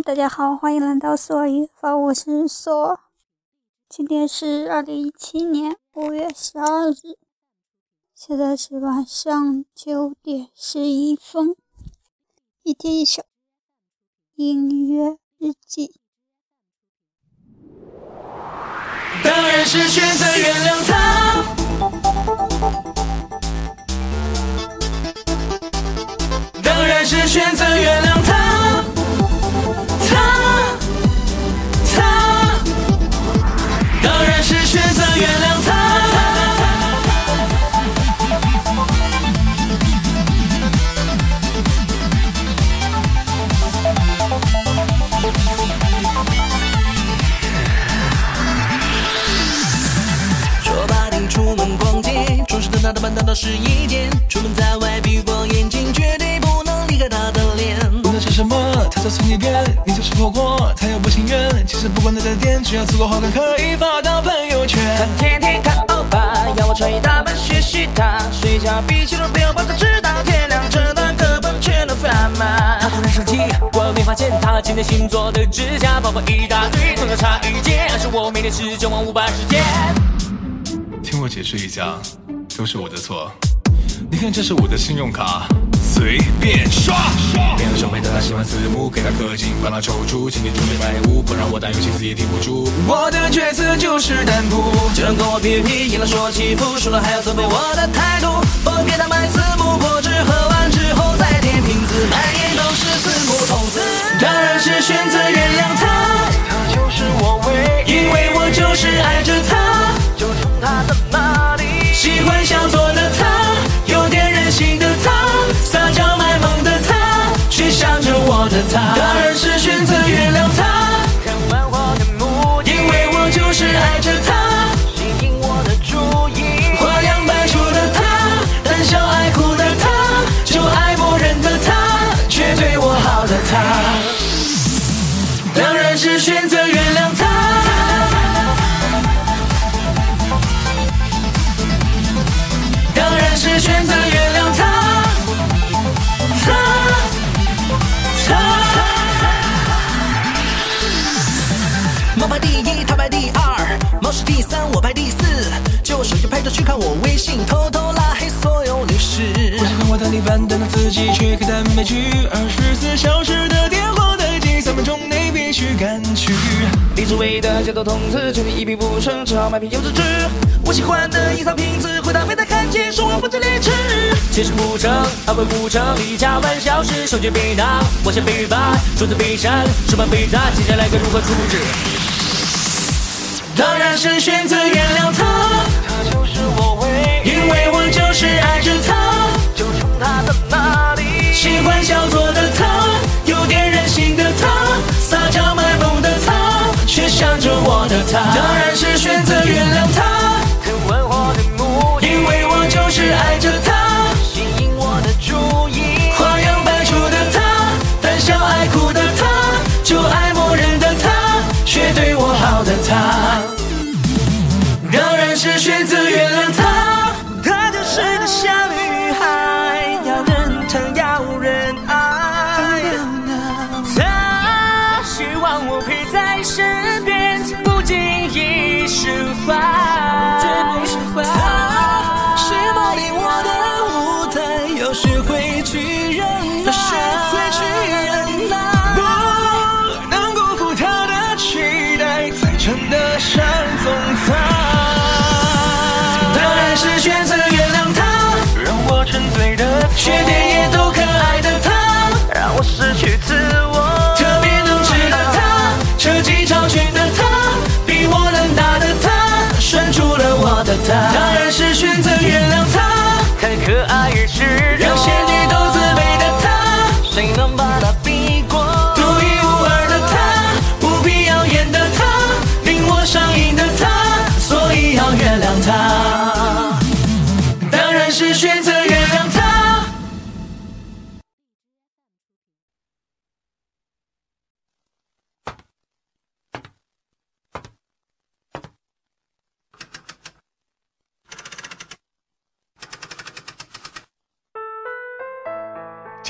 大家好，欢迎来到索尔乐坊，我是索。今天是二零一七年五月十二日，现在是晚上九点十一分。一天一首音乐日记。当然是选择原谅他，装饰的那打扮大到是一点。出门在外闭过眼睛，绝对不能离开他的脸。无论是什么，他都从一边。你就是火锅，他又不情愿。其实不管哪家店，只要足够好看，可以发到朋友圈。他天天看欧巴，要我穿衣打扮学习他。睡觉比起都不要抱着直到天亮，这段课本全都翻满。他突然生气，我没发现他今天新做的指甲，包包一大堆，总要差一件。而是我每天十九万五百十天。听我解释一下，都是我的错。你看，这是我的信用卡，随便刷。变了小妹的他喜欢字幕，给他氪金，帮他抽出，今天准备买五，不让我打游戏死也顶不住。我的角色就是弹幕，这人跟我 PVP，赢了说欺负，输了还要责备我的态度。猫排第一，他排第二，猫是第三，我排第四。就手机拍照去看我微信，偷偷拉黑所有女士。不喜欢我当你板凳的自己，却可耽美剧。二十四小时的电话待机，三分钟内必须赶去。李志伟的街头童子，劝你一屁不剩，只好买瓶柚子汁。我喜欢的隐藏瓶子，回答被他看见，说我不知廉耻。其实不成，安慰不成，离家玩笑时，手机被拿，我先被罚，桌子被扇，手板被砸，接下来该如何处置？当然是选择原谅他，他就是我唯一。因为我就是爱着他。就冲他的那里。喜欢小作的他，有点任性的他，撒娇卖萌的他，却想着我的他。当然是选择原谅让我陪在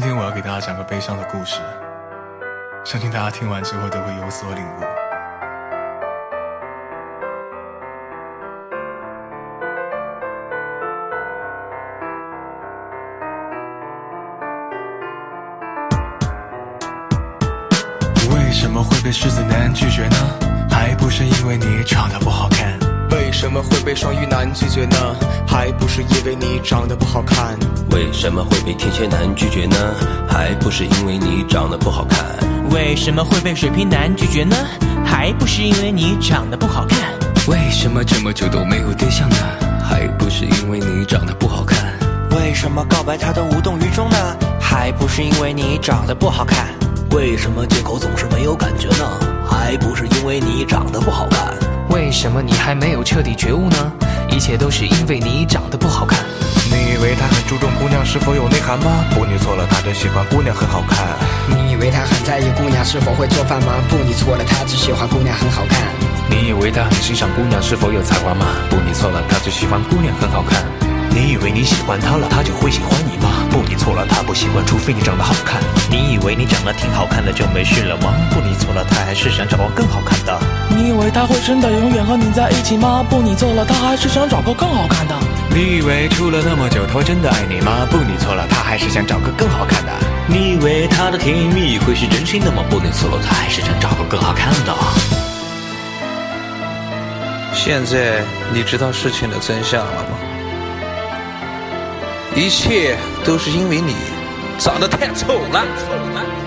今天我要给大家讲个悲伤的故事。相信大家听完之后都会有所领悟。为什么会被狮子男拒绝呢？还不是因为你长得不好看。为什么会被双鱼男拒绝呢？还不是因为你长得不好看。为什么会被天蝎男拒绝呢？还不是因为你长得不好看。为什么会被水瓶男拒绝呢？还不是因为你长得不好看。为什么这么久都没有对象呢？还不是因为你长得不好看。为什么告白他都无动于衷呢？还不是因为你长得不好看。为什么借口总是没有感觉呢？还不是因为你长得不好看。为什么你还没有彻底觉悟呢？一切都是因为你长得不好看。你以为他很注重姑娘是否有内涵吗？不，你错了，他只喜欢姑娘很好看。你以为他很在意姑娘是否会做饭吗？不，你错了，他只喜欢姑娘很好看。你以为他很欣赏姑娘是否有才华吗？不，你错了，他只喜欢姑娘很好看。你以为你喜欢他了，他就会喜欢你吗？不，你错了，他不喜欢，除非你长得好看。你以为你长得挺好看的就没事了吗？不，你错了，他还是想找个更好看的。你以为他会真的永远和你在一起吗？不，你错了，他还是想找个更好看的。你以为处了那么久他会真的爱你吗？不，你错了，他还是想找个更好看的。你以为他的甜言蜜语会是真心的吗？不，你错了，他还是想找个更好看的。现在你知道事情的真相了吗？一切都是因为你长得太丑了。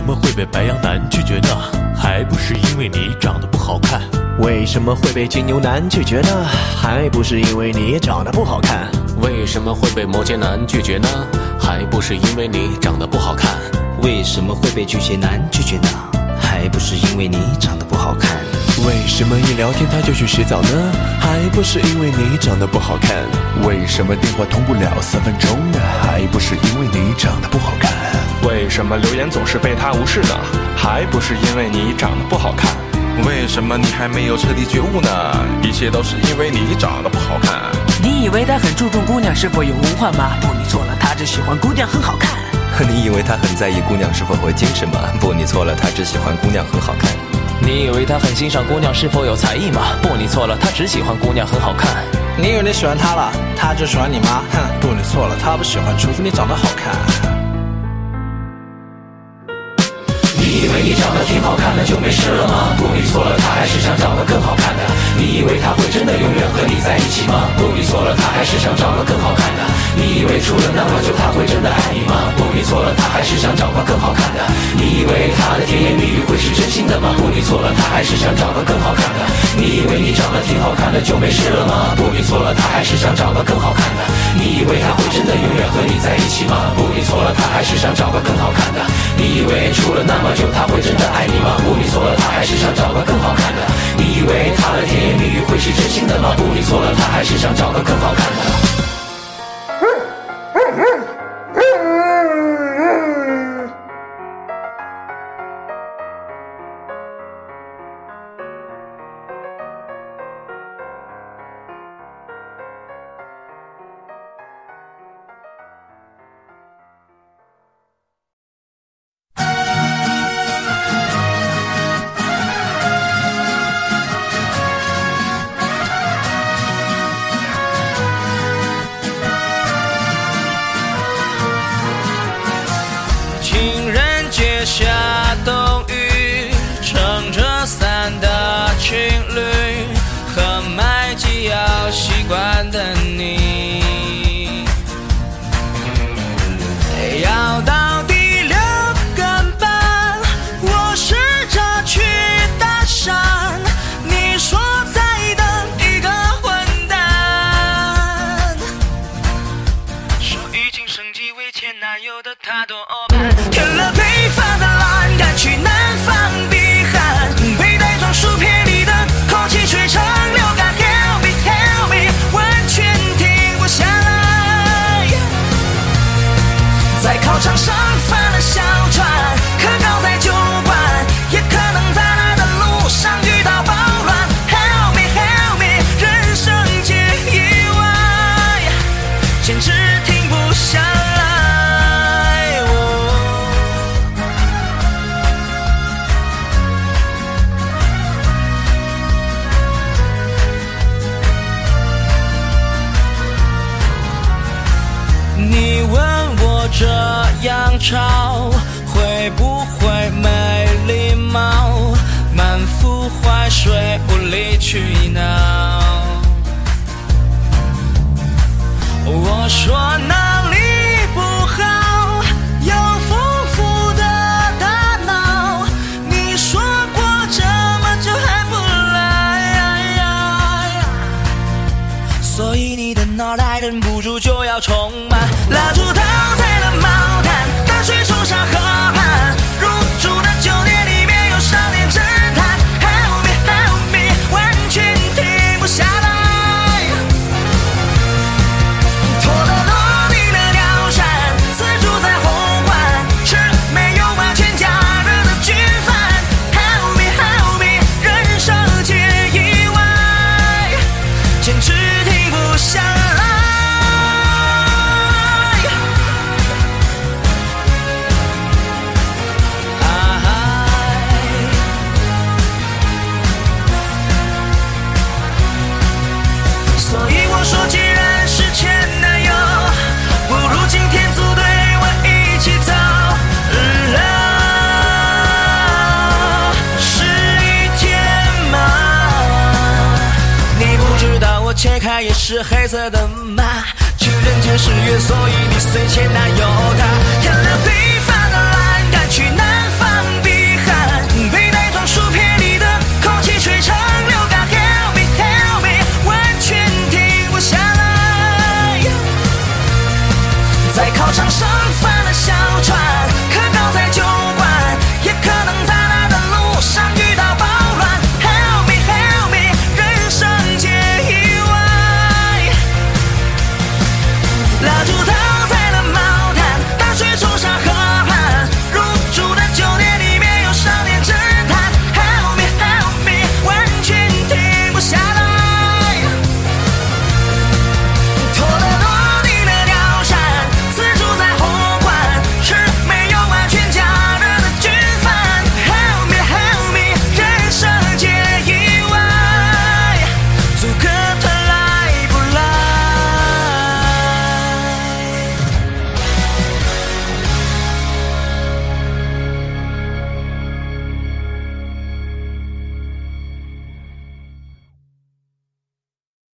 什么会被白羊男拒绝呢？还不是因为你长得不好看。为什么会被金牛男拒绝呢？还不是因为你长得不好看。为什么会被摩羯男拒绝呢？还不是因为你长得不好看。为什么会被巨蟹男拒绝呢？还不是因为你长得什么一聊天他就去洗澡呢？还不是因为你长得不好看。为什么电话通不了三分钟呢？还不是因为你长得不好看。为什么留言总是被他无视呢？还不是因为你长得不好看。为什么你还没有彻底觉悟呢？一切都是因为你长得不好看。你以为他很注重姑娘是否有文化吗？不，你错了，他只喜欢姑娘很好看。你以为他很在意姑娘是否会精神吗？不，你错了，他只喜欢姑娘很好看。你以为他很欣赏姑娘是否有才艺吗？不，你错了，他只喜欢姑娘很好看。你以为你喜欢他了，他就喜欢你吗？哼，不，你错了，他不喜欢，除非你长得好看。以为你长得挺好看的就没事了吗？不，你错了，他还是想找个更好看的。你以为他会真的永远和你在一起吗？不，你错了，他还是想找个更好看的。你以为处了那么久他会真的爱你吗？不，你错了，他还是想找个更好看的。你以为他的甜言蜜语会是真心的吗？不，你错了，他还是想找个更好看的。你以为你长得挺好看的就没事了吗？不，你错了，他还是想找个更好看的。你以为他会真的永远和你在一起吗？不，你错了，他还是想找个更好看的。你以为处了那么久他会真的爱你吗？不，你错了，他还是想找个更好看的。你以为他的甜言蜜语会是真心的吗？不，你错了，他还是想找个更好看的。abandoned 说那也是黑色的马。情人节十月，所以你随前男友他。天了北方的蓝，赶去南方避寒。被那装薯片里的空气吹成流感。Help me, help me，完全停不下来。在考场上翻了小船。